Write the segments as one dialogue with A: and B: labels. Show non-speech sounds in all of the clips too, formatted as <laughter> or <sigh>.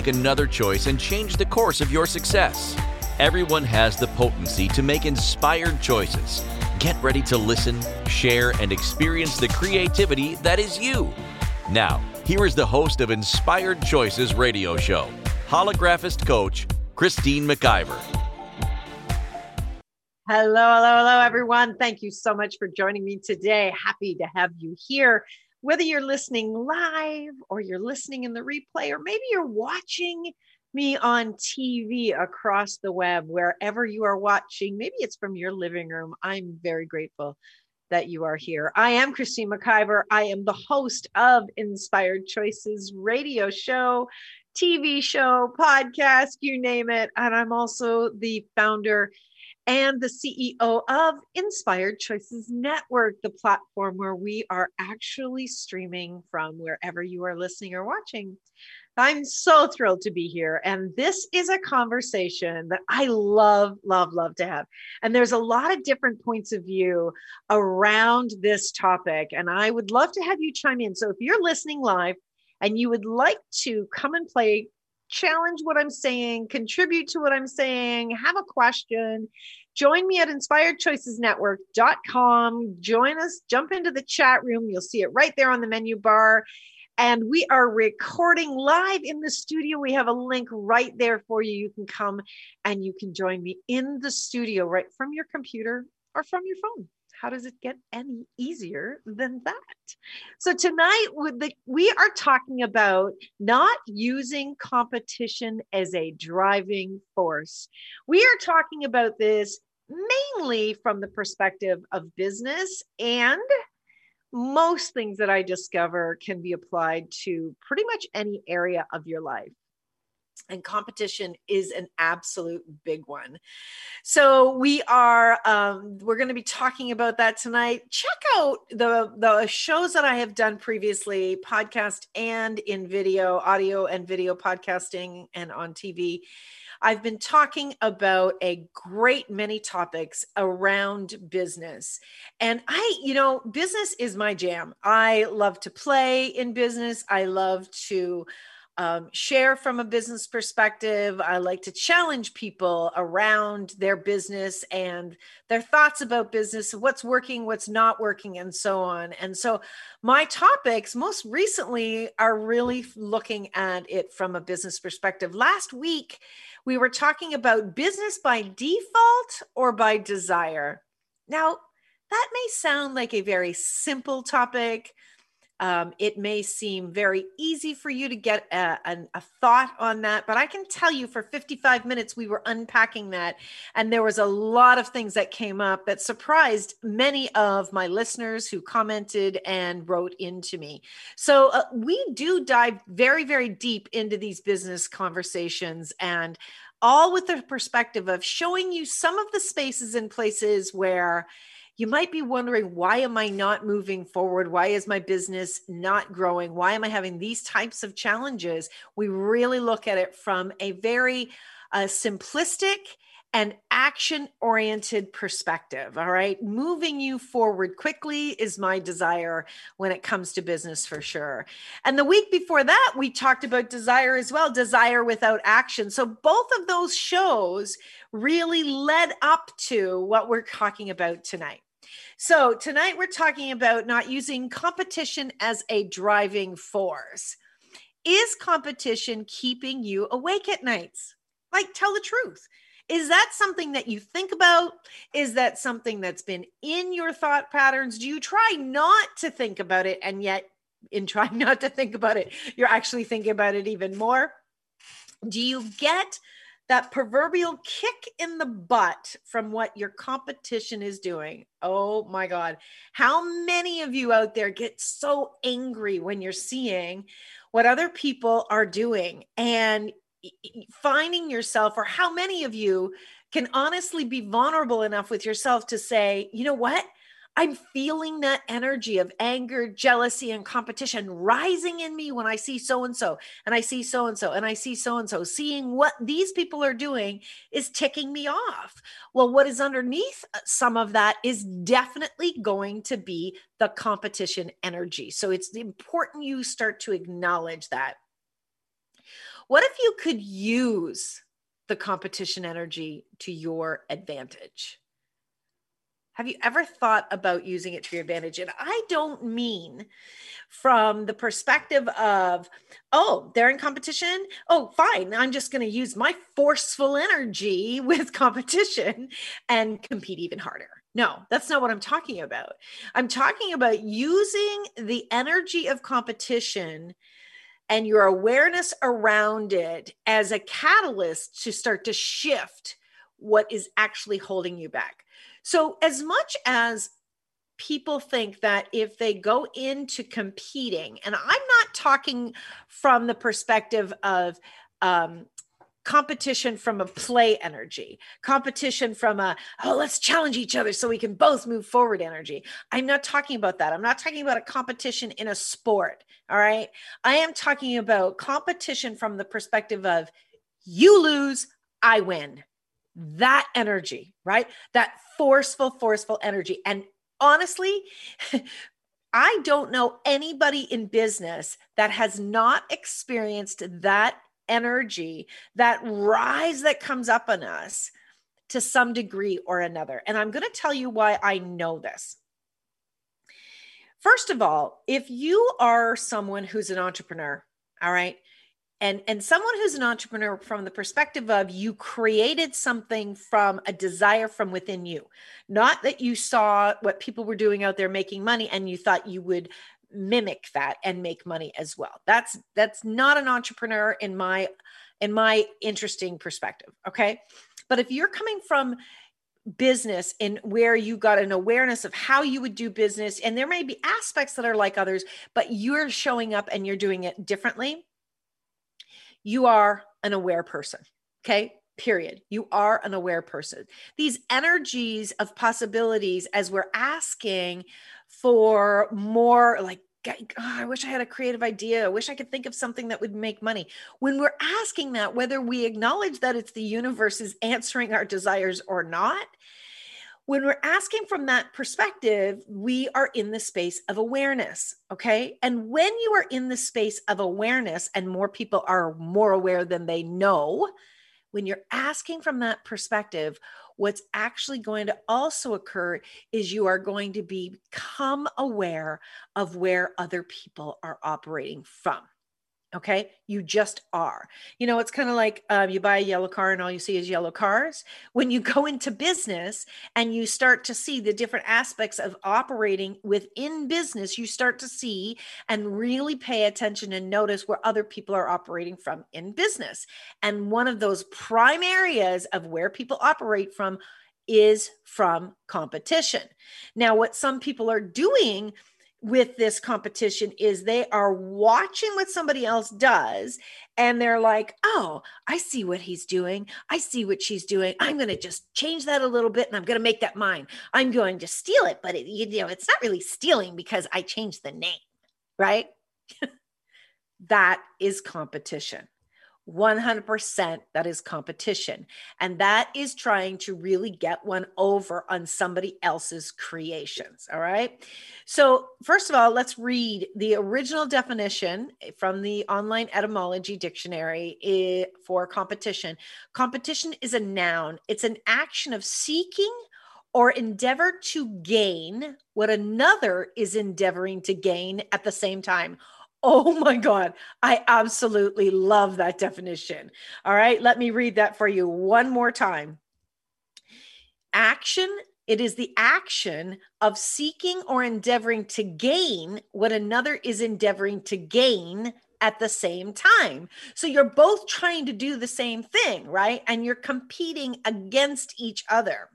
A: Make another choice and change the course of your success. Everyone has the potency to make inspired choices. Get ready to listen, share, and experience the creativity that is you. Now, here is the host of Inspired Choices radio show, holographist coach Christine McIver.
B: Hello, hello, hello, everyone. Thank you so much for joining me today. Happy to have you here whether you're listening live or you're listening in the replay, or maybe you're watching me on TV across the web, wherever you are watching, maybe it's from your living room. I'm very grateful that you are here. I am Christine McIver. I am the host of Inspired Choices radio show, TV show, podcast, you name it. And I'm also the founder and the CEO of Inspired Choices Network, the platform where we are actually streaming from wherever you are listening or watching. I'm so thrilled to be here. And this is a conversation that I love, love, love to have. And there's a lot of different points of view around this topic. And I would love to have you chime in. So if you're listening live and you would like to come and play challenge what I'm saying, contribute to what I'm saying, have a question, join me at inspiredchoicesnetwork.com. Join us, jump into the chat room. You'll see it right there on the menu bar. And we are recording live in the studio. We have a link right there for you. You can come and you can join me in the studio right from your computer or from your phone how does it get any easier than that? So tonight the, we are talking about not using competition as a driving force. We are talking about this mainly from the perspective of business and most things that I discover can be applied to pretty much any area of your life and competition is an absolute big one so we are um, we're going to be talking about that tonight check out the the shows that i have done previously podcast and in video audio and video podcasting and on tv I've been talking about a great many topics around business. And I, you know, business is my jam. I love to play in business. I love to um, share from a business perspective. I like to challenge people around their business and their thoughts about business, what's working, what's not working, and so on. And so, my topics most recently are really looking at it from a business perspective. Last week, we were talking about business by default or by desire. Now, that may sound like a very simple topic um, it may seem very easy for you to get a, a, a, thought on that, but I can tell you for 55 minutes, we were unpacking that. And there was a lot of things that came up that surprised many of my listeners who commented and wrote into me. So uh, we do dive very, very deep into these business conversations and all with the perspective of showing you some of the spaces and places where you might be wondering why am i not moving forward why is my business not growing why am i having these types of challenges we really look at it from a very uh, simplistic and action oriented perspective. All right. Moving you forward quickly is my desire when it comes to business for sure. And the week before that, we talked about desire as well desire without action. So both of those shows really led up to what we're talking about tonight. So, tonight we're talking about not using competition as a driving force. Is competition keeping you awake at nights? Like, tell the truth. Is that something that you think about? Is that something that's been in your thought patterns? Do you try not to think about it and yet, in trying <laughs> not to think about it, you're actually thinking about it even more? Do you get that proverbial kick in the butt from what your competition is doing. Oh my God. How many of you out there get so angry when you're seeing what other people are doing and finding yourself, or how many of you can honestly be vulnerable enough with yourself to say, you know what? I'm feeling that energy of anger, jealousy, and competition rising in me when I see so and so, and I see so and so, and I see so and so. Seeing what these people are doing is ticking me off. Well, what is underneath uh, some of that is definitely going to be the competition energy. So it's important you start to acknowledge that. What if you could use the competition energy to your advantage? Have you ever thought about using it to your advantage? And I don't mean from the perspective of, oh, they're in competition. Oh, fine. I'm just going to use my forceful energy <laughs> with competition and compete even harder. No, that's not what I'm talking about. I'm talking about using the energy of competition and your awareness around it as a catalyst to start to shift what is actually holding you back. So, as much as people think that if they go into competing, and I'm not talking from the perspective of um, competition from a play energy, competition from a, oh, let's challenge each other so we can both move forward energy. I'm not talking about that. I'm not talking about a competition in a sport. All right. I am talking about competition from the perspective of you lose, I win that energy, right? That forceful, forceful energy. And honestly, <laughs> I don't know anybody in business that has not experienced that energy, that rise that comes up on us to some degree or another. And I'm going to tell you why I know this. First of all, if you are someone who's an entrepreneur, all right, and and someone who's an entrepreneur from the perspective of you created something from a desire from within you. Not that you saw what people were doing out there making money and you thought you would mimic that and make money as well. That's that's not an entrepreneur in my in my interesting perspective okay? But if you're coming from business in where you got an awareness of how you would do business and there may be aspects that are like others but you're showing up and you're doing it differently you are an aware person. Okay. Period. You are an aware person. These energies of possibilities, as we're asking for more like, oh, I wish I had a creative idea. I wish I could think of something that would make money. When we're asking that, whether we acknowledge that it's the universe is answering our desires or not, when we're asking from that perspective, we are in the space of awareness. Okay. And when you are in the space of awareness, and more people are more aware than they know, when you're asking from that perspective, what's actually going to also occur is you are going to become aware of where other people are operating from. Okay, you just are. You know, it's kind of like um, you buy a yellow car and all you see is yellow cars. When you go into business and you start to see the different aspects of operating within business, you start to see and really pay attention and notice where other people are operating from in business. And one of those prime areas of where people operate from is from competition. Now, what some people are doing with this competition is they are watching what somebody else does and they're like, oh, I see what he's doing. I see what she's doing. I'm going to just change that a little bit and I'm going to make that mine. I'm going to steal it, but it, you know, it's not really stealing because I changed the name, right? <laughs> that is competition. 100% that is competition. And that is trying to really get one over on somebody else's creations. All right. So, first of all, let's read the original definition from the online etymology dictionary eh, for competition. Competition is a noun, it's an action of seeking or endeavor to gain what another is endeavoring to gain at the same time Oh my God. I absolutely love that definition. All right. Let me read that for you one more time. Action. It is the action of seeking or endeavoring to gain what another is endeavoring to gain at the same time. So you're both trying to do the same thing, right? And you're competing against each other.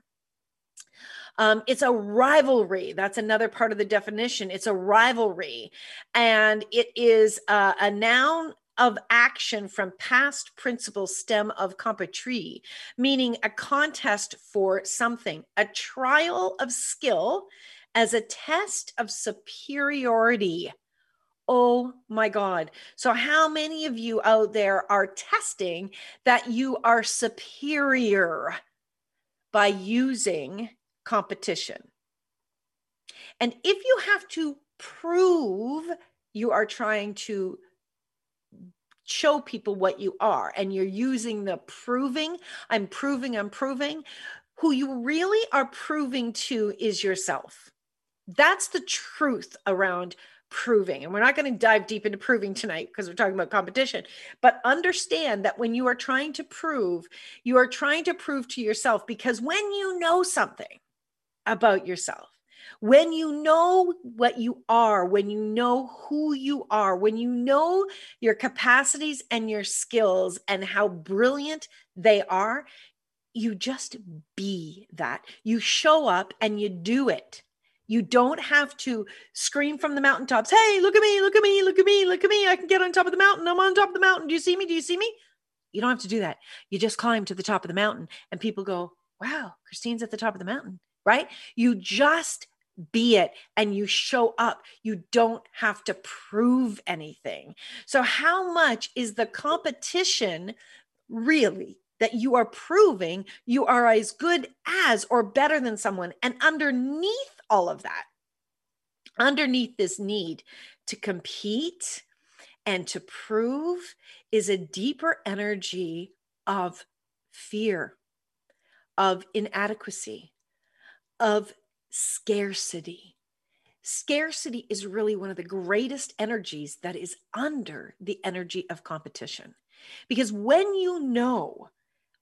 B: Um, it's a rivalry. That's another part of the definition. It's a rivalry. And it is a noun of action from past principle stem of competere, meaning a contest for something, a trial of skill as a test of superiority. Oh my God. So, how many of you out there are testing that you are superior by using competition. And if you have to prove you are trying to show people what you are and you're using the proving, I'm proving, I'm proving, who you really are proving to is yourself. That's the truth around proving. And we're not going to dive deep into proving tonight because we're talking about competition. But understand that when you are trying to prove, you are trying to prove to yourself because when you know something about yourself, when you know what you are, when you know who you are, when you know your capacities and your skills and how brilliant they are, you just be that. You show up and you do it. You don't have to scream from the mountaintops, hey, look at me, look at me, look at me, look at me. I can get on top of the mountain. I'm on top of the mountain. Do you see me? Do you see me? You don't have to do that. You just climb to the top of the mountain and people go, wow, Christine's at the top of the mountain, right? You just be it and you show up. You don't have to prove anything. So, how much is the competition really that you are proving you are as good as or better than someone? And underneath all of that, underneath this need to compete and to prove is a deeper energy of fear, of inadequacy, of scarcity. Scarcity is really one of the greatest energies that is under the energy of competition. Because when you know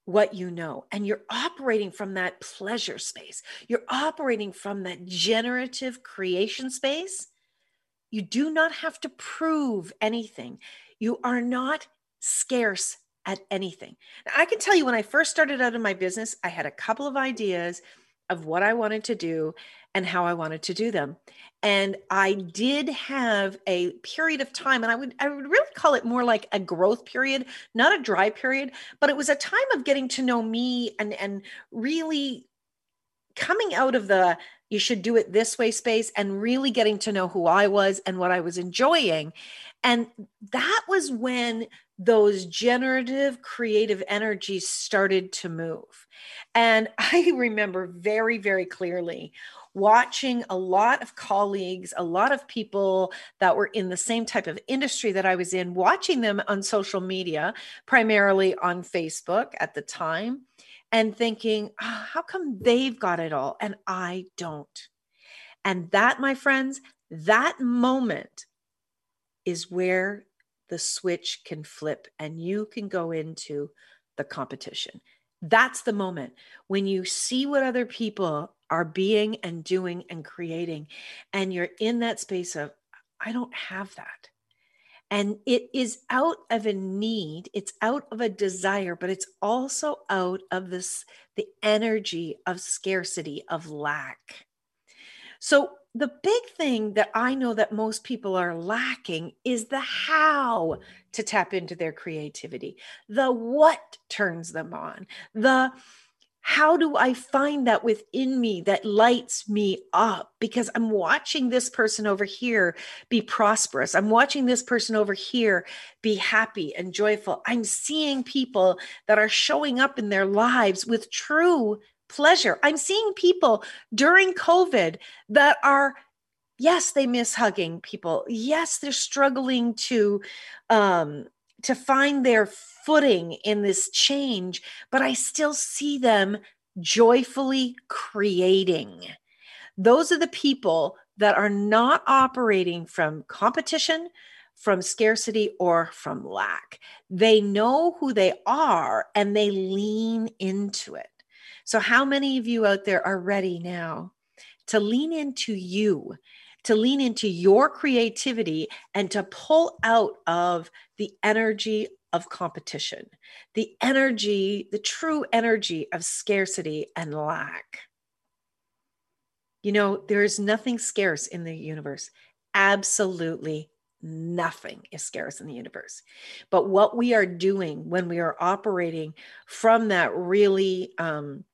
B: what you know and you're operating from that pleasure space, you're operating from that generative creation space, you do not have to prove anything. You are not scarce at anything. Now, I can tell you when I first started out in my business, I had a couple of ideas of what I wanted to do and how I wanted to do them. And I did have a period of time, and I would I would really call it more like a growth period, not a dry period, but it was a time of getting to know me and and really coming out of the you should do it this way space and really getting to know who I was and what I was enjoying. And that was when those generative creative energies started to move. And <laughs> I remember very, very clearly watching a lot of colleagues, a lot of people that were in the same type of industry that I was in, watching them on social media, primarily on Facebook at the time, and thinking, oh, how come they've got it all and I don't? And that, my friends, that moment is where the switch can flip and you can go into the competition. That's the moment when you see what other people are being and doing and creating, and you're in that space of, I don't have that. And it is out of a need, it's out of a desire, but it's also out of this the energy of scarcity, of lack. So the big thing that I know that most people are lacking is the how to tap into their creativity. The what turns them on. The how do I find that within me that lights me up? Because I'm watching this person over here be prosperous. I'm watching this person over here be happy and joyful. I'm seeing people that are showing up in their lives with true pleasure. I'm seeing people during COVID that are, yes, they miss hugging people. Yes, they're struggling to, um, to find their footing in this change, but I still see them joyfully creating. Those are the people that are not operating from competition, from scarcity, or from lack. They know who they are and they lean into it. So, how many of you out there are ready now to lean into you, to lean into your creativity, and to pull out of the energy of competition, the energy, the true energy of scarcity and lack? You know, there is nothing scarce in the universe. Absolutely nothing is scarce in the universe. But what we are doing when we are operating from that really um,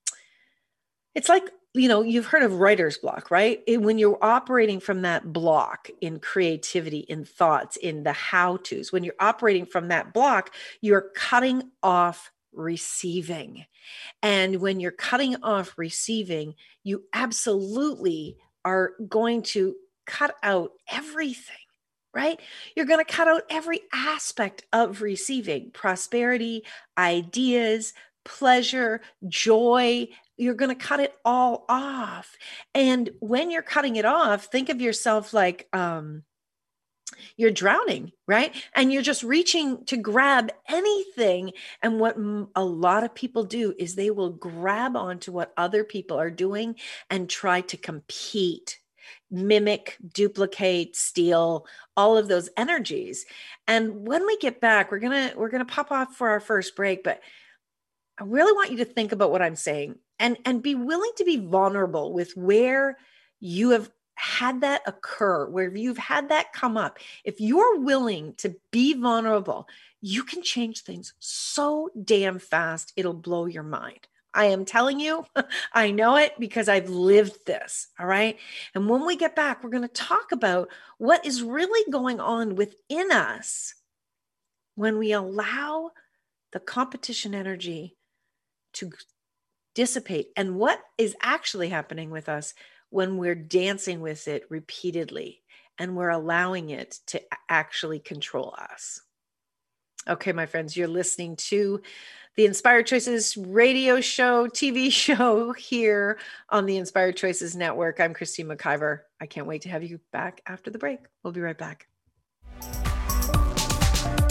B: it's like, you know, you've heard of writer's block, right? When you're operating from that block in creativity, in thoughts, in the how to's, when you're operating from that block, you're cutting off receiving. And when you're cutting off receiving, you absolutely are going to cut out everything right? You're going to cut out every aspect of receiving prosperity, ideas, pleasure, joy. You're going to cut it all off. And when you're cutting it off, think of yourself like, um, you're drowning, right? And you're just reaching to grab anything. And what a lot of people do is they will grab onto what other people are doing and try to compete mimic, duplicate, steal all of those energies. And when we get back, we're going to we're going to pop off for our first break, but I really want you to think about what I'm saying and and be willing to be vulnerable with where you have had that occur, where you've had that come up. If you're willing to be vulnerable, you can change things so damn fast, it'll blow your mind. I am telling you, <laughs> I know it because I've lived this. All right. And when we get back, we're going to talk about what is really going on within us when we allow the competition energy to dissipate and what is actually happening with us when we're dancing with it repeatedly and we're allowing it to actually control us. Okay, my friends, you're listening to the Inspired Choices radio show, TV <laughs> show here on the Inspired Choices Network. I'm Christine McIver. I can't wait to have you back after the break. We'll be right back.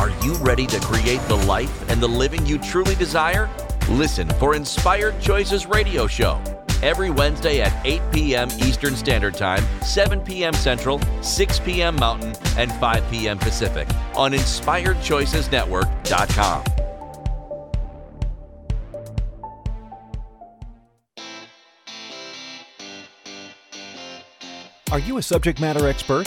A: Are you ready to create the life and the living you truly desire? Listen for Inspired Choices Radio Show every Wednesday at 8 p.m. Eastern Standard Time, 7 p.m. Central, 6 p.m. Mountain, and 5 p.m. Pacific on InspiredChoicesNetwork.com.
C: Are you a subject matter expert?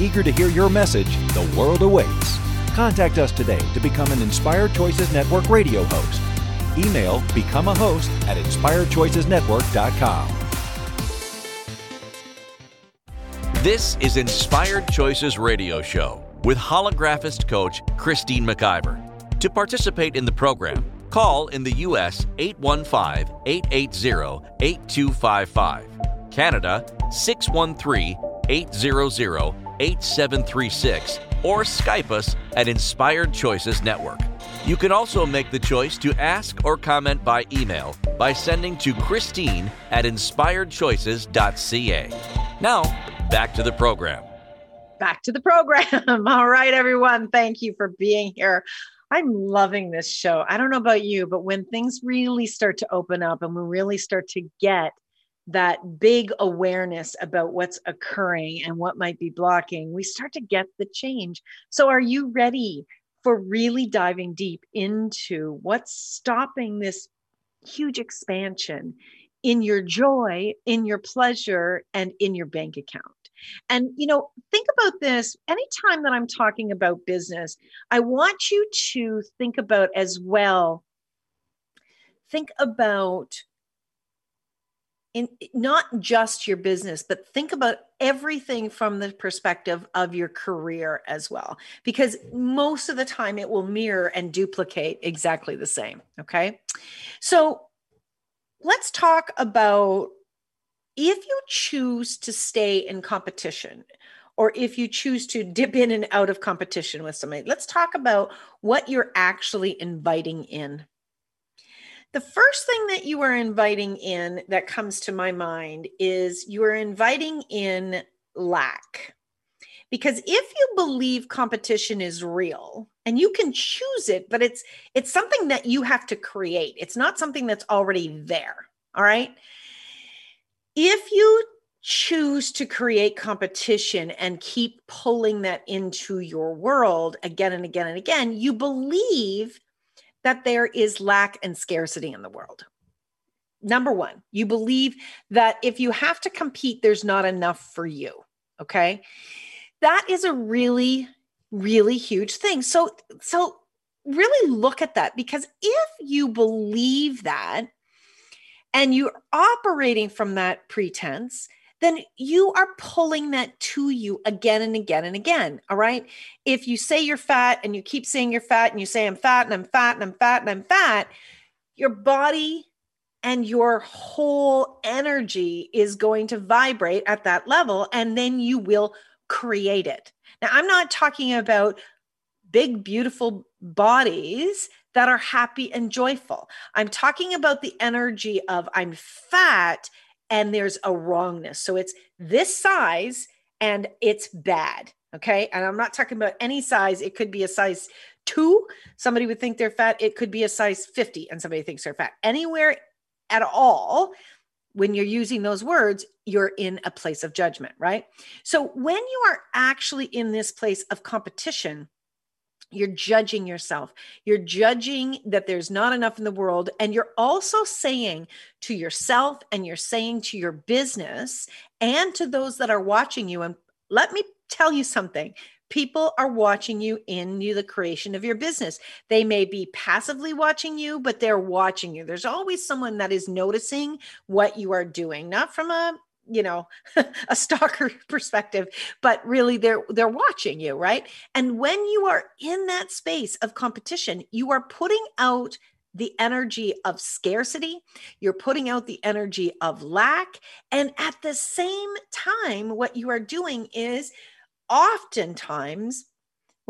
C: Eager to hear your message, the world awaits. Contact us today to become an Inspired Choices Network radio host. Email become a host at inspiredchoicesnetwork.com.
A: This is Inspired Choices Radio Show with holographist coach Christine McIver. To participate in the program, call in the U.S. 815 880 8255, Canada 613 800 8736 or Skype us at Inspired Choices Network. You can also make the choice to ask or comment by email by sending to Christine at inspiredchoices.ca. Now, back to the program.
B: Back to the program. <laughs> All right, everyone. Thank you for being here. I'm loving this show. I don't know about you, but when things really start to open up and we really start to get that big awareness about what's occurring and what might be blocking, we start to get the change. So, are you ready for really diving deep into what's stopping this huge expansion in your joy, in your pleasure, and in your bank account? And, you know, think about this anytime that I'm talking about business, I want you to think about as well, think about in not just your business but think about everything from the perspective of your career as well because most of the time it will mirror and duplicate exactly the same okay? So let's talk about if you choose to stay in competition or if you choose to dip in and out of competition with somebody let's talk about what you're actually inviting in the first thing that you are inviting in that comes to my mind is you are inviting in lack. Because if you believe competition is real, and you can choose it but it's it's something that you have to create it's not something that's already there all right if you choose to create competition and keep pulling that into your world again and again and again you believe that there is lack and scarcity in the world number 1 you believe that if you have to compete there's not enough for you okay that is a really really huge thing. So so really look at that because if you believe that and you're operating from that pretense, then you are pulling that to you again and again and again. All right. If you say you're fat and you keep saying you're fat and you say I'm fat and I'm fat and I'm fat and I'm fat, your body and your whole energy is going to vibrate at that level. And then you will create it. Now, I'm not talking about big, beautiful bodies that are happy and joyful. I'm talking about the energy of I'm fat and there's a wrongness. So it's this size and it's bad. Okay. And I'm not talking about any size. It could be a size two. Somebody would think they're fat. It could be a size 50 and somebody thinks they're fat. Anywhere at all, when you're using those words, you're in a place of judgment, right? So when you are actually in this place of competition, you're judging yourself. You're judging that there's not enough in the world. And you're also saying to yourself and you're saying to your business and to those that are watching you. And let me tell you something people are watching you in the creation of your business. They may be passively watching you, but they're watching you. There's always someone that is noticing what you are doing, not from a you know <laughs> a stalker <laughs> perspective but really they're they're watching you right and when you are in that space of competition you are putting out the energy of scarcity, you're putting out the energy of lack. And at the same time, what you are doing is oftentimes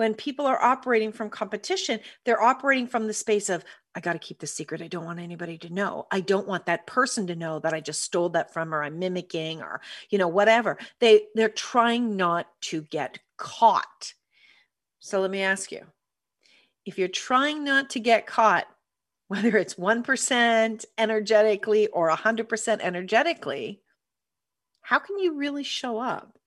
B: when people are operating from competition, they're operating from the space of, I got to keep the secret. I don't want anybody to know. I don't want that person to know that I just stole that from or I'm mimicking or, you know, whatever. They they're trying not to get caught. So let me ask you. If you're trying not to get caught, whether it's 1% energetically or 100% energetically, how can you really show up?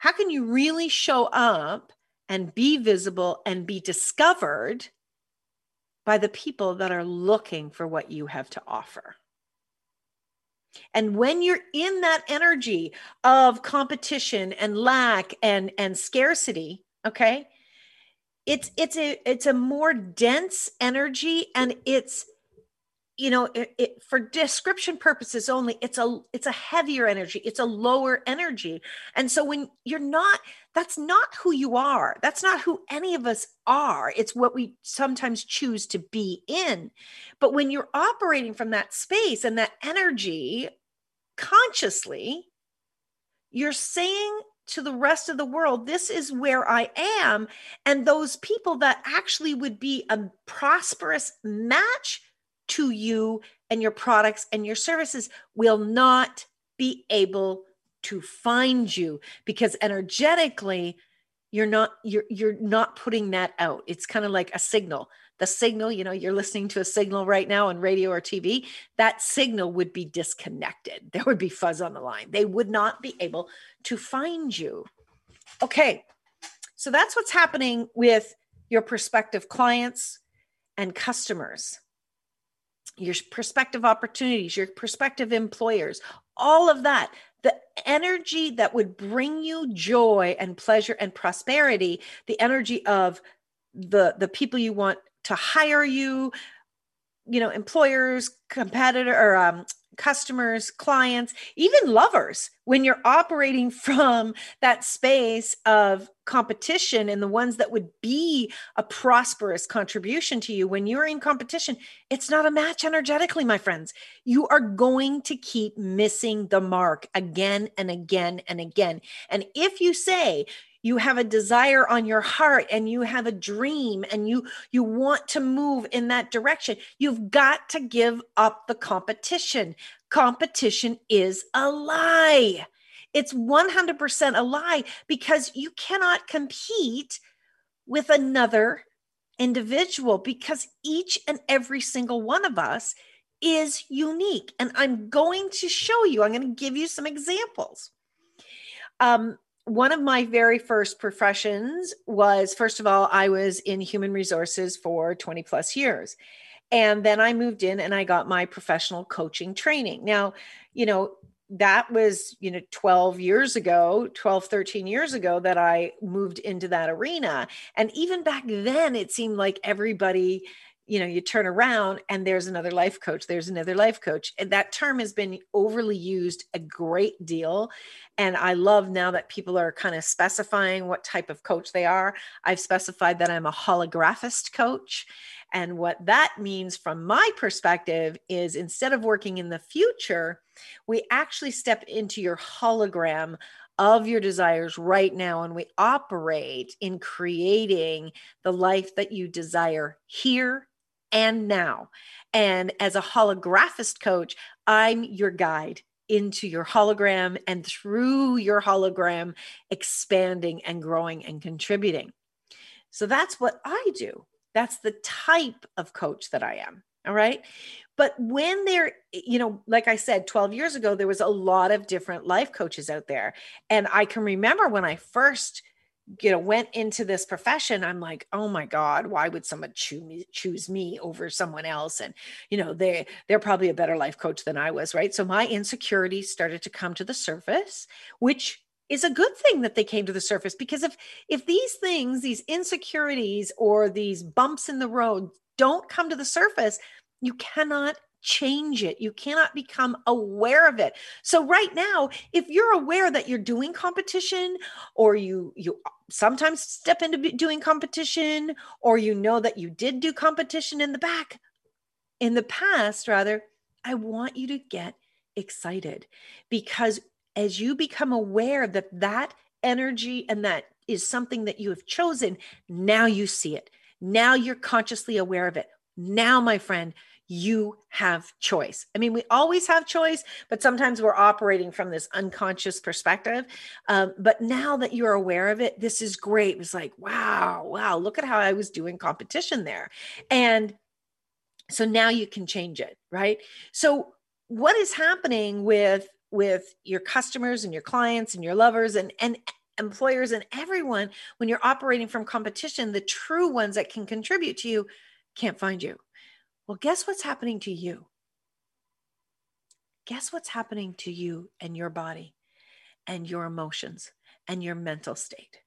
B: how can you really show up and be visible and be discovered by the people that are looking for what you have to offer? And when you're in that energy of competition and lack and, and scarcity, okay, it's it's a it's a more dense energy and it's you know it, it, for description purposes only it's a it's a heavier energy it's a lower energy. And so when you're not that's not who you are. That's not who any of us are. It's what we sometimes choose to be in. But when you're operating from that space and that energy consciously you're saying to the rest of the world, this is where I am. And those people that actually would be a prosperous match to you and your products and your services will not be able to find you because energetically you're not you're you're not putting that out. It's kind of like a signal. The signal you know you're listening to a signal right now on radio or tv that signal would be disconnected. There would be fuzz on the line. They would not be able to find you. Okay so that's what's happening with your prospective clients and customers your prospective opportunities, your prospective employers, all of that. The energy that would bring you joy and pleasure and prosperity, the energy of the the people you want to hire you, you know, employers, competitor or um, customers, clients, even lovers, when you're operating <laughs> from that space of competition and the ones that would be a prosperous contribution to you, when you're in competition, it's not a match energetically, my friends. You are going to keep missing the mark again and again and again. And if you say, you have a desire on your heart and you have a dream and you you want to move in that direction you've got to give up the competition competition is a lie it's 100% a lie because you cannot compete with another individual because each and every single one of us is unique. And I'm going to show you, I'm going to give you some examples. Um, one of my very first professions was first of all, I was in human resources for 20 plus years. And then I moved in and I got my professional coaching training. Now, you know, that was, you know, 12 years ago, 12, 13 years ago that I moved into that arena. And even back then, it seemed like everybody, you know, you turn around and there's another life coach, there's another life coach. And that term has been overly used a great deal. And I love now that people are kind of specifying what type of coach they are. I've specified that I'm a holographist coach. And what that means from my perspective is instead of working in the future, we actually step into your hologram of your desires right now and we operate in creating the life that you desire here and now. And as a holographist coach, I'm your guide into your hologram and through your hologram, expanding and growing and contributing. So that's what I do. That's the type of coach that I am. All right. But when there, you know, like I said, 12 years ago, there was a lot of different life coaches out there. And I can remember when I first, you know, went into this profession, I'm like, oh my God, why would someone choose me, choose me over someone else? And, you know, they, they're probably a better life coach than I was. Right. So my insecurities started to come to the surface, which is a good thing that they came to the surface because if if these things these insecurities or these bumps in the road don't come to the surface you cannot change it you cannot become aware of it so right now if you're aware that you're doing competition or you you sometimes step into doing competition or you know that you did do competition in the back in the past rather i want you to get excited because as you become aware that that energy and that is something that you have chosen, now you see it. Now you're consciously aware of it. Now, my friend, you have choice. I mean, we always have choice, but sometimes we're operating from this unconscious perspective. Um, but now that you're aware of it, this is great. It's like, wow, wow, look at how I was doing competition there. And so now you can change it, right? So, what is happening with with your customers and your clients and your lovers and and employers and everyone when you're operating from competition the true ones that can contribute to you can't find you well guess what's happening to you guess what's happening to you and your body and your emotions and your mental state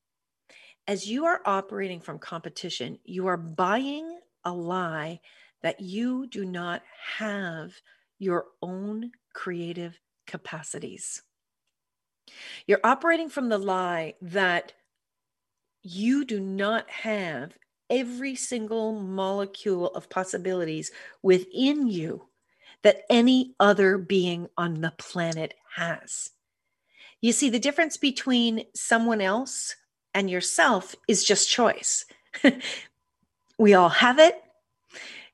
B: as you are operating from competition you are buying a lie that you do not have your own creative capacities. You're operating from the lie that you do not have every single molecule of possibilities within you that any other being on the planet has. You see, the difference between someone else and yourself is just choice. <laughs> we all have it.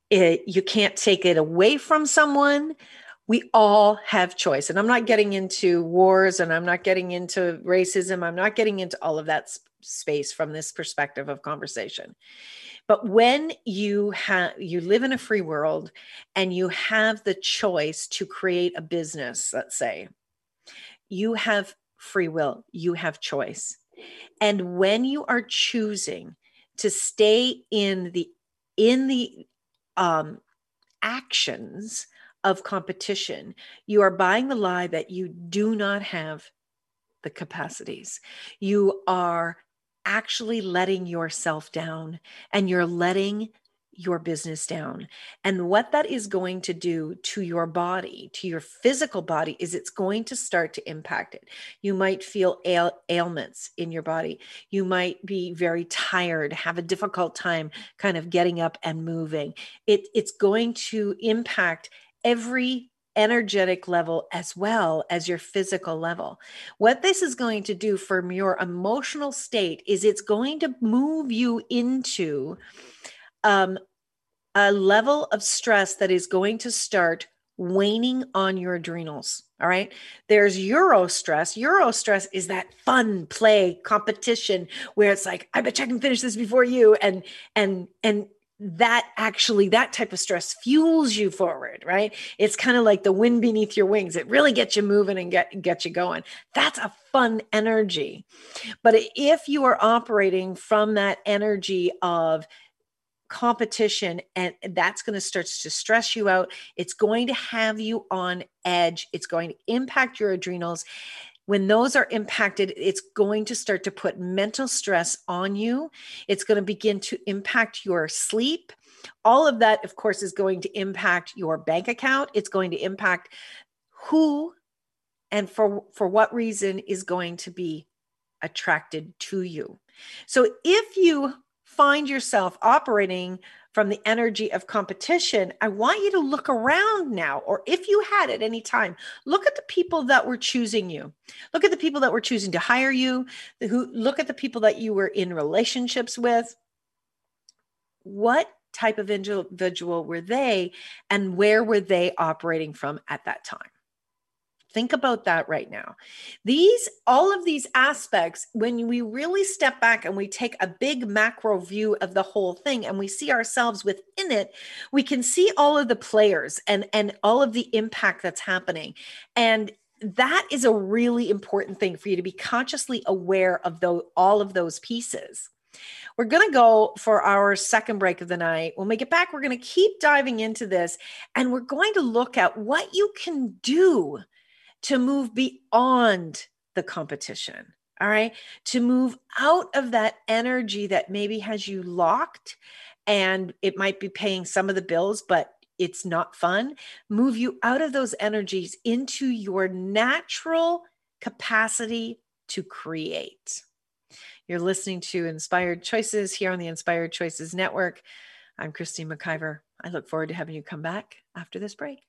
B: it. You can't take it away from someone we all have choice. And I'm not getting into wars and I'm not getting into racism. I'm not getting into all of that space from this perspective of conversation. But when you have you live in a free world and you have the choice to create a business, let's say, you have free will, you have choice. And when you are choosing to stay in the in the um, actions of competition, you are buying the lie that you do not have the capacities. You are actually letting yourself down and you're letting your business down. And what that is going to do to your body, to your physical body, is it's going to start to impact it. You might feel ail- ailments in your body. You might be very tired, have a difficult time kind of getting up and moving. It, it's going to impact every energetic level as well as your physical level. What this is going to do from your emotional state is it's going to move you into um, a level of stress that is going to start waning on your adrenals. All right. There's eustress. Euro stress is that fun play competition where it's like, I bet I can finish this before you. And and and that actually that type of stress fuels you forward right? It's kind of like the wind beneath your wings. It really gets you moving and get get you going. That's a fun energy. But if you are operating from that energy of competition and that's going to start to stress you out it's going to have you on edge. It's going to impact your adrenals when those are impacted, it's going to start to put mental stress on you. It's going to begin to impact your sleep. All of that, of course, is going to impact your bank account. It's going to impact who and for, for what reason is going to be attracted to you. So if you find yourself operating from the energy of competition, I want you to look around now, or if you had at any time, look at the people that were choosing you. Look at the people that were choosing to hire you, who look at the people that you were in relationships with. What type of individual were they, and where were they operating from at that time? Think about that right now. These, all of these aspects, when we really step back and we take a big macro view of the whole thing and we see ourselves within it, we can see all of the players and, and all of the impact that's happening. And that is a really important thing for you to be consciously aware of all of those pieces. We're going to go for our second break of the night. When we get back, we're going to keep diving into this and we're going to look at what you can do to move beyond the competition. All right. To move out of that energy that maybe has you locked and it might be paying some of the bills, but it's not fun. Move you out of those energies into your natural capacity to create. You're listening to Inspired Choices here on the Inspired Choices Network. I'm Christine McIver. I look forward to having you come back after this break.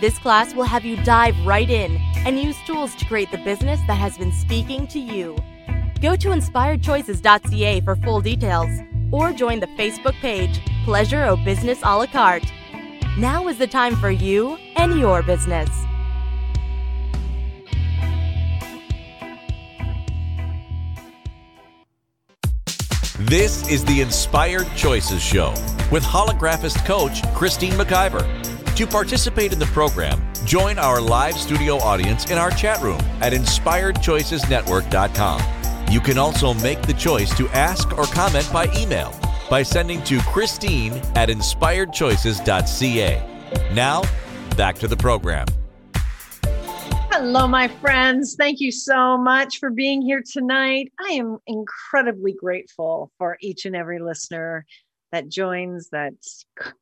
D: This class will have you dive right in and use tools to create the business that has been speaking to you. Go to inspiredchoices.ca for full details or join the Facebook page Pleasure O Business a la carte. Now is the time for you and your business.
A: This is the Inspired Choices Show with holographist coach Christine McIver. To participate in the program, join our live studio audience in our chat room at inspiredchoicesnetwork.com. You can also make the choice to ask or comment by email by sending to Christine at inspiredchoices.ca. Now, back to the program.
B: Hello, my friends. Thank you so much for being here tonight. I am incredibly grateful for each and every listener that joins, that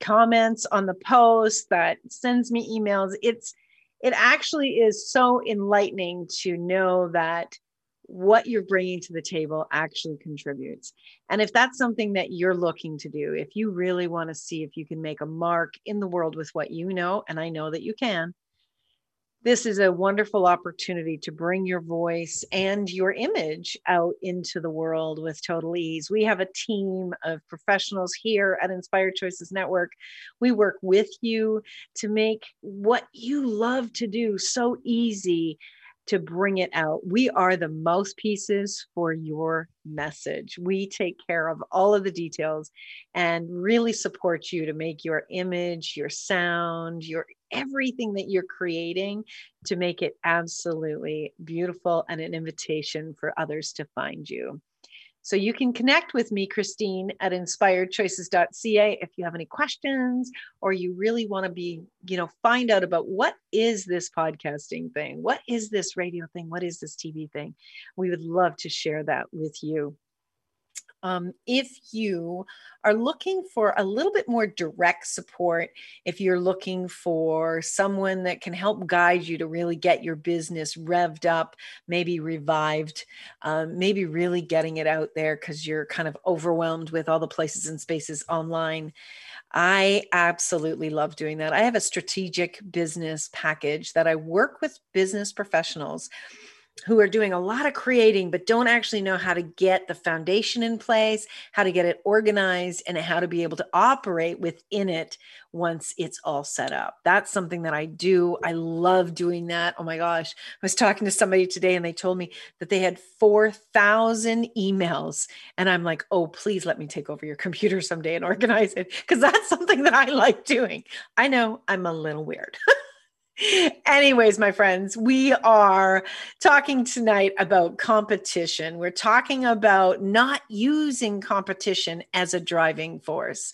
B: comments on the post, that sends me emails. It's it actually is so enlightening to know that what you're bringing to the table actually contributes. And if that's something that you're looking to do, if you really want to see if you can make a mark in the world with what you know, and I know that you can, this is a wonderful opportunity to bring your voice and your image out into the world with total ease. We have a team of professionals here at Inspired Choices Network. We work with you to make what you love to do so easy to bring it out. We are the mouthpieces for your message. We take care of all of the details and really support you to make your image, your sound, your everything that you're creating to make it absolutely beautiful and an invitation for others to find you. So you can connect with me, Christine, at inspiredchoices.ca if you have any questions or you really want to be, you know, find out about what is this podcasting thing? What is this radio thing? What is this TV thing? We would love to share that with you. Um, if you are looking for a little bit more direct support, if you're looking for someone that can help guide you to really get your business revved up, maybe revived, um, maybe really getting it out there because you're kind of overwhelmed with all the places and spaces online. I absolutely love doing that. I have a strategic business package that I work with business professionals who are doing a lot of creating but don't actually know how to get the foundation in place, how to get it organized, and how to be able to operate within it once it's all set up. That's something that I do. I love doing that. Oh my gosh. I was talking to somebody today and they told me that they had 4,000 emails. And I'm like, oh, please let me take over your <laughs> computer someday and organize it because that's something that I like doing. I know I'm a little weird. <laughs> Anyways, my friends, we are talking tonight about competition. We're talking about not using competition as a driving force.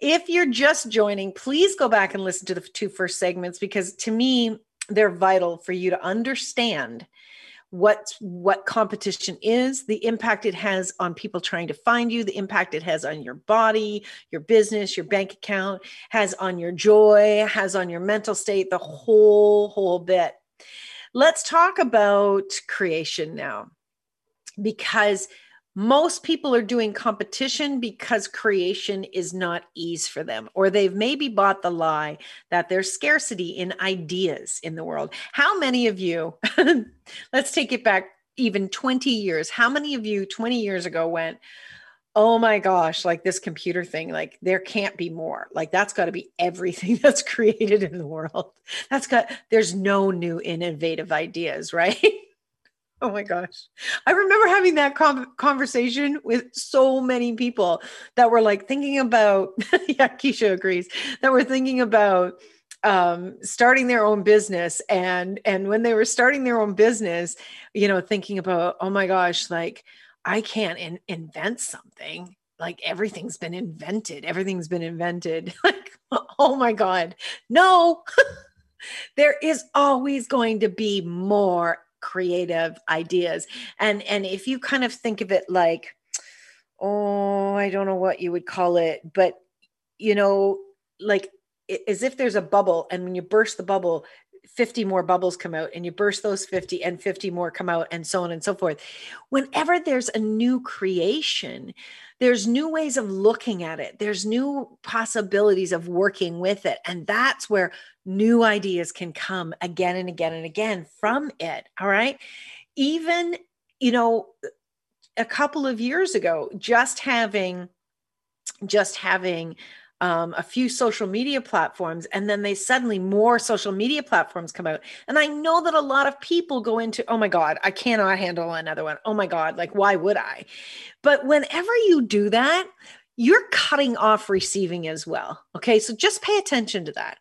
B: If you're just joining, please go back and listen to the two first segments because to me, they're vital for you to understand what what competition is the impact it has on people trying to find you the impact it has on your body your business your bank account has on your joy has on your mental state the whole whole bit. Let's talk about creation now because most people are doing competition because creation is not ease for them, or they've maybe bought the lie that there's scarcity in ideas in the world. How many of you, <laughs> let's take it back even 20 years, how many of you 20 years ago went, oh my gosh, like this computer thing, like there can't be more. Like that's got to be everything <laughs> that's created in the world. That's got, there's no new innovative ideas, right? <laughs> Oh my gosh. I remember having that com- conversation with so many people that were like thinking about, <laughs> yeah, Keisha agrees, that were thinking about um, starting their own business. And, and when they were starting their own business, you know, thinking about, oh my gosh, like I can't in- invent something. Like everything's been invented. Everything's been invented. <laughs> like, oh my God. No. <laughs> there is always going to be more creative ideas. And and if you kind of think of it like oh i don't know what you would call it but you know like as if there's a bubble and when you burst the bubble 50 more bubbles come out and you burst those 50 and 50 more come out and so on and so forth. Whenever there's a new creation there's new ways of looking at it. There's new possibilities of working with it. And that's where new ideas can come again and again and again from it. All right? Even you know a couple of years ago just having just having um, a few social media platforms and then they suddenly more social media platforms come out. And i know that a lot of people go into oh my god i cannot handle another one. Oh my god like why would i? But whenever you do that you're cutting off receiving as well okay? So just pay attention to that.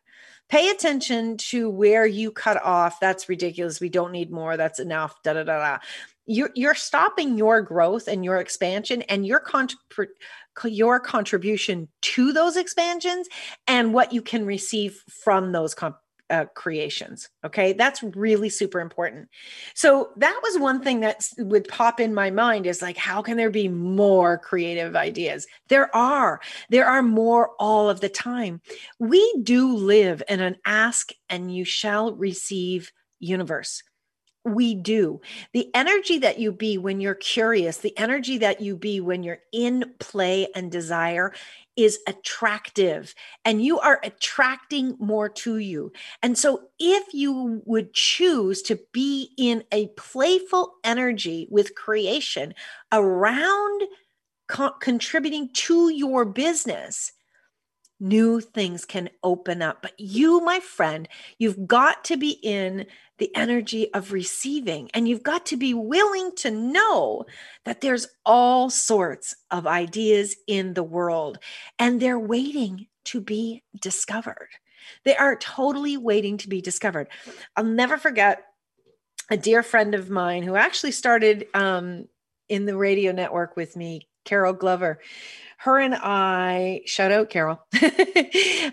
B: Pay attention to where you cut off. That's ridiculous. We don't need more. That's enough. Da da da da you're, you're stopping your growth and your expansion and your your contribution to those expansions and what you can receive from those comp- uh, creations. Okay, that's really super important. So that was one thing that would pop in my mind is like, how can there be more creative ideas? There are, there are more all of the time. We do live in an ask and you shall receive universe we do. The energy that you be when you're curious, the energy that you be when you're in play and desire is attractive and you are attracting more to you. And so, if you would choose to be in a playful energy with creation around co- contributing to your business, new things can open up. But you, my friend, you've got to be in the energy of receiving and you've got to be willing to know that there's all sorts of ideas in the world and they're waiting to be discovered. They are totally waiting to be discovered. I'll never forget a dear friend of mine who actually started um, in the radio network with me, Carol Glover her and I, shout out Carol, <laughs>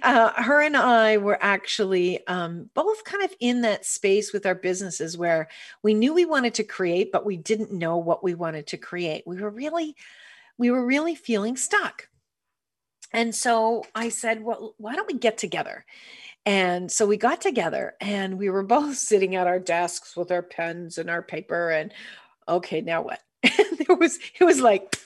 B: uh, her and I were actually um, both kind of in that space with our businesses where we knew we wanted to create, but we didn't know what we wanted to create. We were really, we were really feeling stuck. And so I said, well, why don't we get together? And so we got together and we were <laughs> both sitting at our desks with our pens and our paper and okay, now what? <laughs> there was, it was like,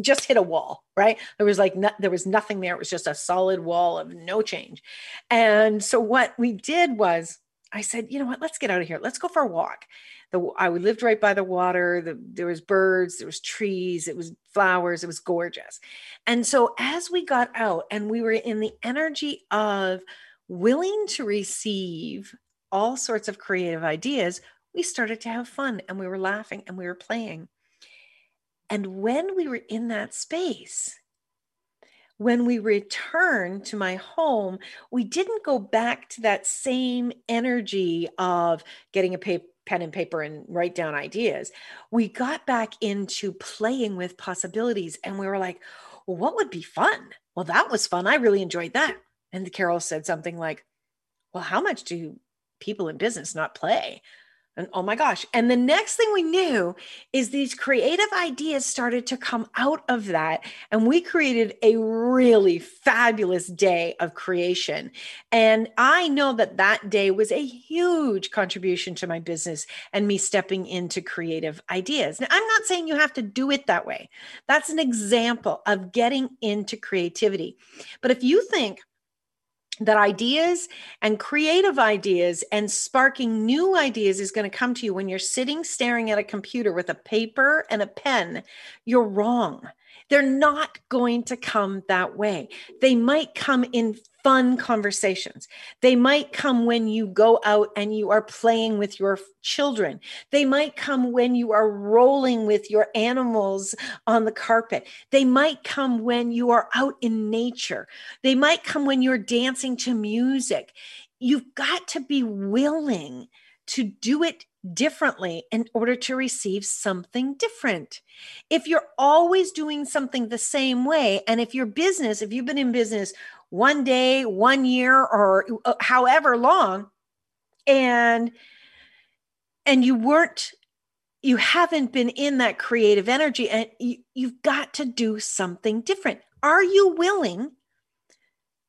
B: just hit a wall right? There was like no, there was nothing there. It was just a solid wall of no change. And so what we did was i said you know what? Let's get out of here. Let's go for a walk. The i lived right by the water. The, there was birds there was trees it was flowers it was gorgeous. And so as we got out and we were in the energy of willing to receive all sorts of creative ideas we started to have fun and we were laughing and we were playing and when we were in that space, when we returned to my home, we didn't go back to that same energy of getting a paper, pen and paper and write down ideas. We got back into playing with possibilities and we were like, well, what would be fun? Well, that was fun. I really enjoyed that. And Carol said something like, well, how much do people in business not play? And oh my gosh. And the next thing we knew is these creative ideas started to come out of that. And we created a really fabulous day of creation. And I know that that day was a huge contribution to my business and me stepping into creative ideas. Now, I'm not saying you have to do it that way. That's an example of getting into creativity. But if you think, that ideas and creative ideas and sparking new ideas is going to come to you when you're sitting staring at a computer with a paper and a pen, you're wrong. They're not going to come that way. They might come in fun conversations. They might come when you go out and you are playing with your children. They might come when you are rolling with your animals on the carpet. They might come when you are out in nature. They might come when you're dancing to music. You've got to be willing to do it differently in order to receive something different. If you're always doing something the same way, and if your business, if you've been in business one day, one year, or uh, however long, and and you weren't you haven't been in that creative energy and you, you've got to do something different are you willing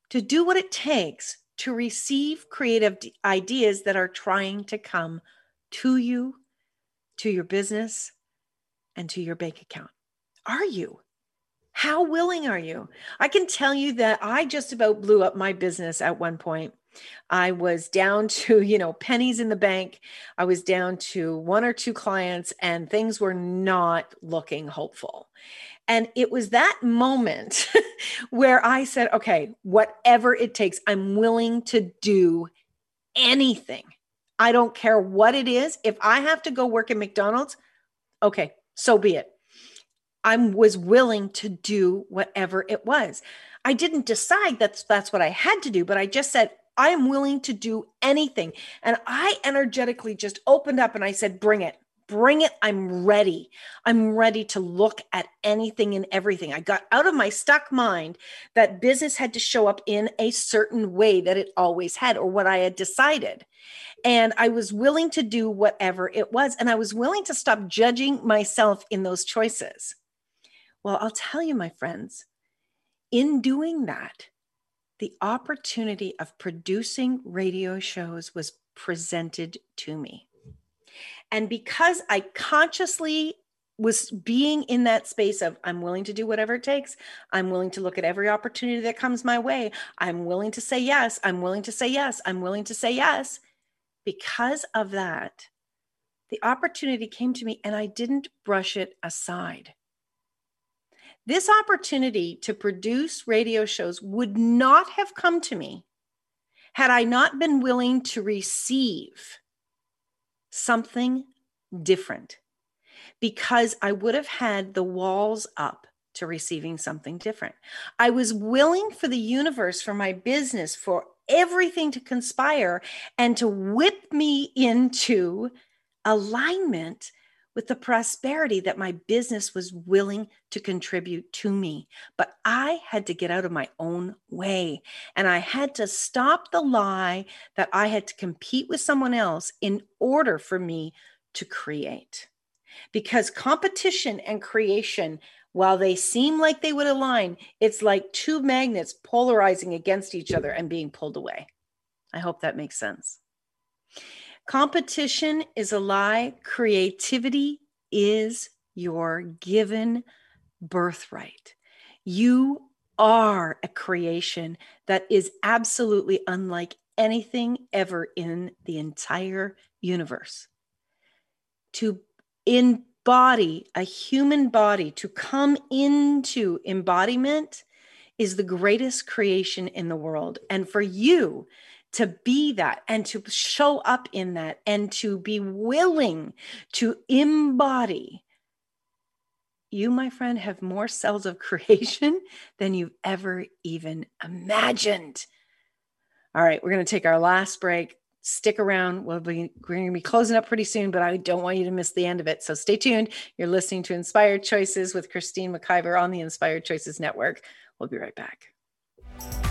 B: to do what it takes to receive creative ideas that are trying to come to you, to your business, and to your bank account? Are you? How willing are you? I can tell you that I just about blew up my business at one point. I was down to, you know, pennies in the bank. I was down to one or two clients, and things were not looking hopeful. And it was that moment <laughs> where I said, okay, whatever it takes, I'm willing to do anything. I don't care what it is. If I have to go work at McDonald's, okay, so be it. I was willing to do whatever it was. I didn't decide that's that's what I had to do, but I just said I am willing to do anything. And I energetically just opened up and I said, "Bring it bring it. I'm ready. I'm ready to look at anything and everything. I got out of my stuck mind that business had to show up in a certain way that it always had or what I had decided. And I was willing to do whatever it was. And I was willing to stop judging myself in those choices. Well, I'll tell you, my friends, in doing that, the opportunity of producing radio shows was presented to me. And because I consciously was being in that space of I'm willing to do whatever it takes. I'm willing to look at every opportunity that comes my way. I'm willing to say yes. I'm willing to say yes. I'm willing to say yes. Because of that, the opportunity came to me and I didn't brush it aside. This opportunity to produce radio shows would not have come to me had I not been willing to receive something different, because I would have had the walls up to receiving something different. I was willing for the universe, for my business, for everything to conspire and to whip me into alignment with the prosperity that my business was willing to contribute to me. But I had to get out of my own way. And I had to stop the lie that I had to compete with someone else in order for me to create. Because competition and creation, while they seem like they would align, it's like two magnets polarizing against each other and being pulled away. I hope that makes sense. Competition is a lie. Creativity is your given birthright. You are a creation that is absolutely unlike anything ever in the entire universe. To embody a human body, to come into embodiment, is the greatest creation in the world. And for you to be that and to show up in that and to be willing to embody you, my friend, have more cells of <laughs> creation than you've ever even imagined. All right, we're going to take our last break. Stick around. We'll be, we're going to be closing up pretty soon, but I don't want you to miss the end of it. So stay tuned. You're listening to Inspired Choices with Christine McIver on the Inspired Choices Network. We'll be right back.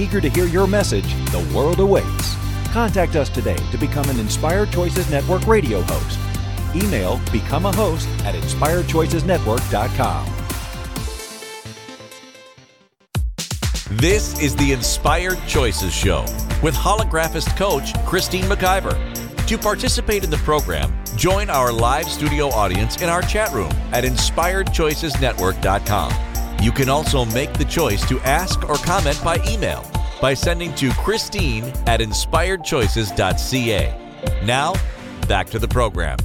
C: Eager to hear your message, the world awaits. Contact us today to become an Inspired Choices Network radio host. Email become a host at inspiredchoicesnetwork.com.
A: This is the Inspired Choices Show with holographist coach Christine McIver. To participate in the program, join our live studio audience in our chat room at inspiredchoicesnetwork.com. You can also make the choice to ask or comment by email by sending to Christine at inspiredchoices.ca. Now, back to the program.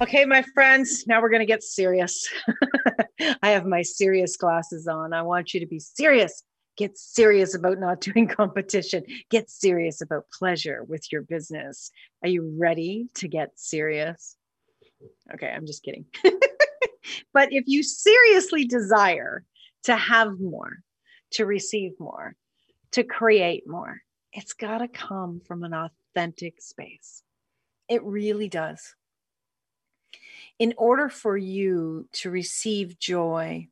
B: Okay, my friends, now we're going to get serious. <laughs> I have my serious glasses on. I want you to be serious. Get serious about not doing <laughs> competition. Get serious about pleasure with your business. Are you ready to get serious? Okay, I'm just kidding. <laughs>
E: but if you seriously desire to have more, to receive more, to create more, it's got to come from an authentic space.
B: It really does. In order for you to receive joy,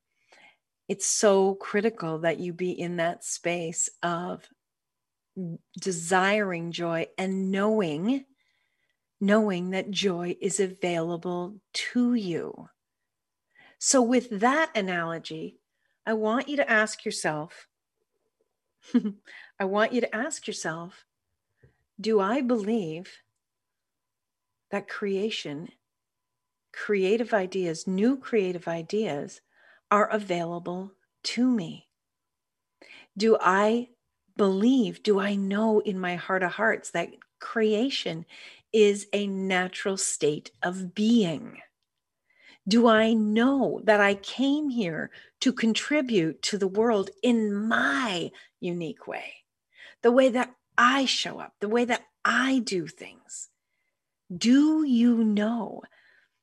B: it's so critical that you be in that space of desiring joy and knowing knowing that joy is available to you so with that analogy i want you to ask yourself <laughs> i want you to ask yourself do i believe that creation creative ideas new creative ideas are available to me do i believe, do I know in my heart of hearts that creation is a natural state of being? Do I know that I came here to contribute to the world in my unique way? The way that I show up, the way that I do things. Do you know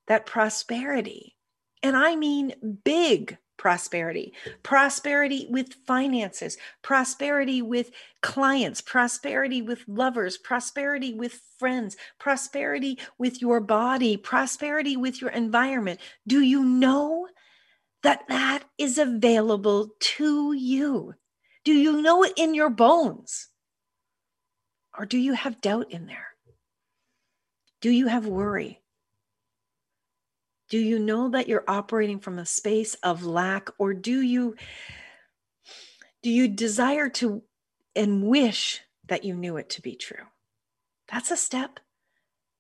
B: that prosperity, and I mean big prosperity, prosperity with finances, prosperity with clients, prosperity with lovers, prosperity with friends, prosperity with your body, prosperity with your environment. Do you know that that is available to you? Do you know it in your bones? Or do you have doubt in there? Do you have worry? Do you know that you're operating from a space of lack or do you do you desire to and wish that you knew it to be true? That's a step.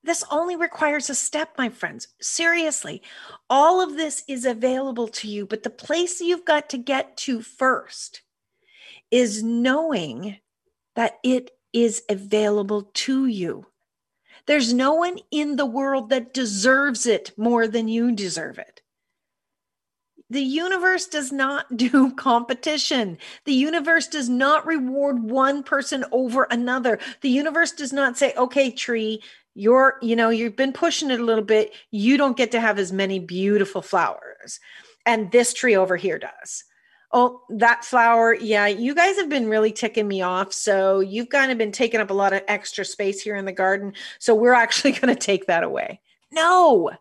B: This only requires a step, my friends. Seriously, all of this is available to you, but the place you've got to get to first is knowing that it is available to you. There's no one in the world that deserves it more than you deserve it. The universe does not <laughs> do competition. The universe does not reward one person over another. The universe does not say, okay, tree, you're, you know, you've been pushing it a little bit. You don't get to have as many beautiful flowers. And this tree over here does oh, that flower, yeah, you guys have been really ticking me off. So you've kind of been taking up a lot of extra space here in the garden. So we're actually <laughs> going to take that away. No,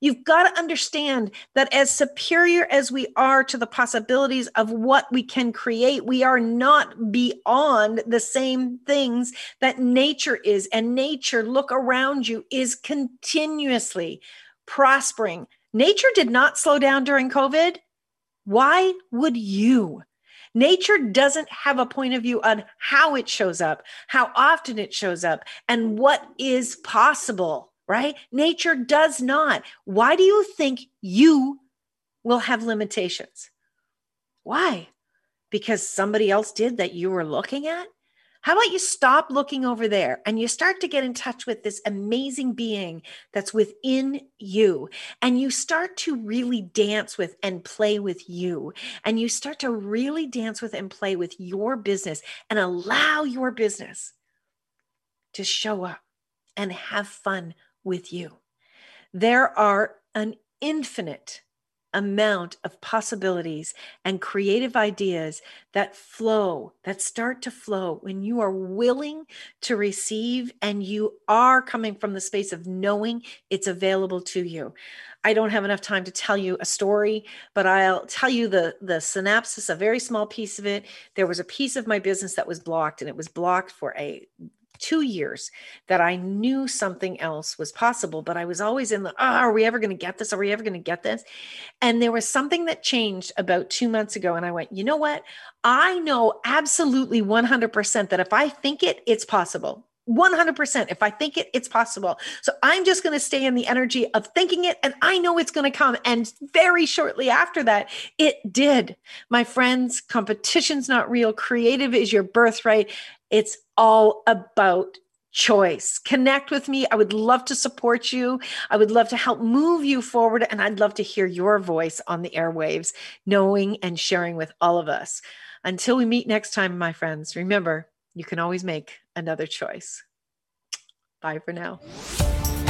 B: You've got to understand that as superior as we are to the possibilities of what we can create, we are not beyond the same things that nature is. And nature, look around you, is continuously prospering. Nature did not slow down during COVID. Why would you? Nature doesn't have a point of view on how it shows up, how often it shows up, and what is possible, right? Nature does not. Why do you think you will have limitations? Why? Because somebody else did that you were looking at? How about you stop looking over there and you start to get in touch with this amazing being that's within you and you start to really dance with and play with you and you start to really dance with and play with your business and allow your business to show up and have fun with you. There are an infinite amount of possibilities and creative ideas that flow, that start to flow when you are willing to receive and you are coming from the space of knowing it's available to you. I don't have enough time to tell you a story, but I'll tell you the the synopsis, a very small piece of it. There was a piece of my business that was blocked and it was blocked for a two years that I knew something else was possible, but I was always in the, oh, are we ever going to get this? Are we ever going to get this? And there was something that changed about two months ago. And I went, you know what? I know absolutely 100% that if I think it, it's possible. 100%. If I think it, it's possible. So I'm just going to stay in the energy of thinking it, and I know it's going to come. And very shortly after that, it did. My friends, competition's not real. Creative is your birthright. It's all about choice. Connect with me. I would love to support you. I would love to help move you forward. And I'd love to hear your voice on the airwaves, knowing and sharing with all of us. Until we meet next time, my friends, remember, you can always make another choice. Bye for now.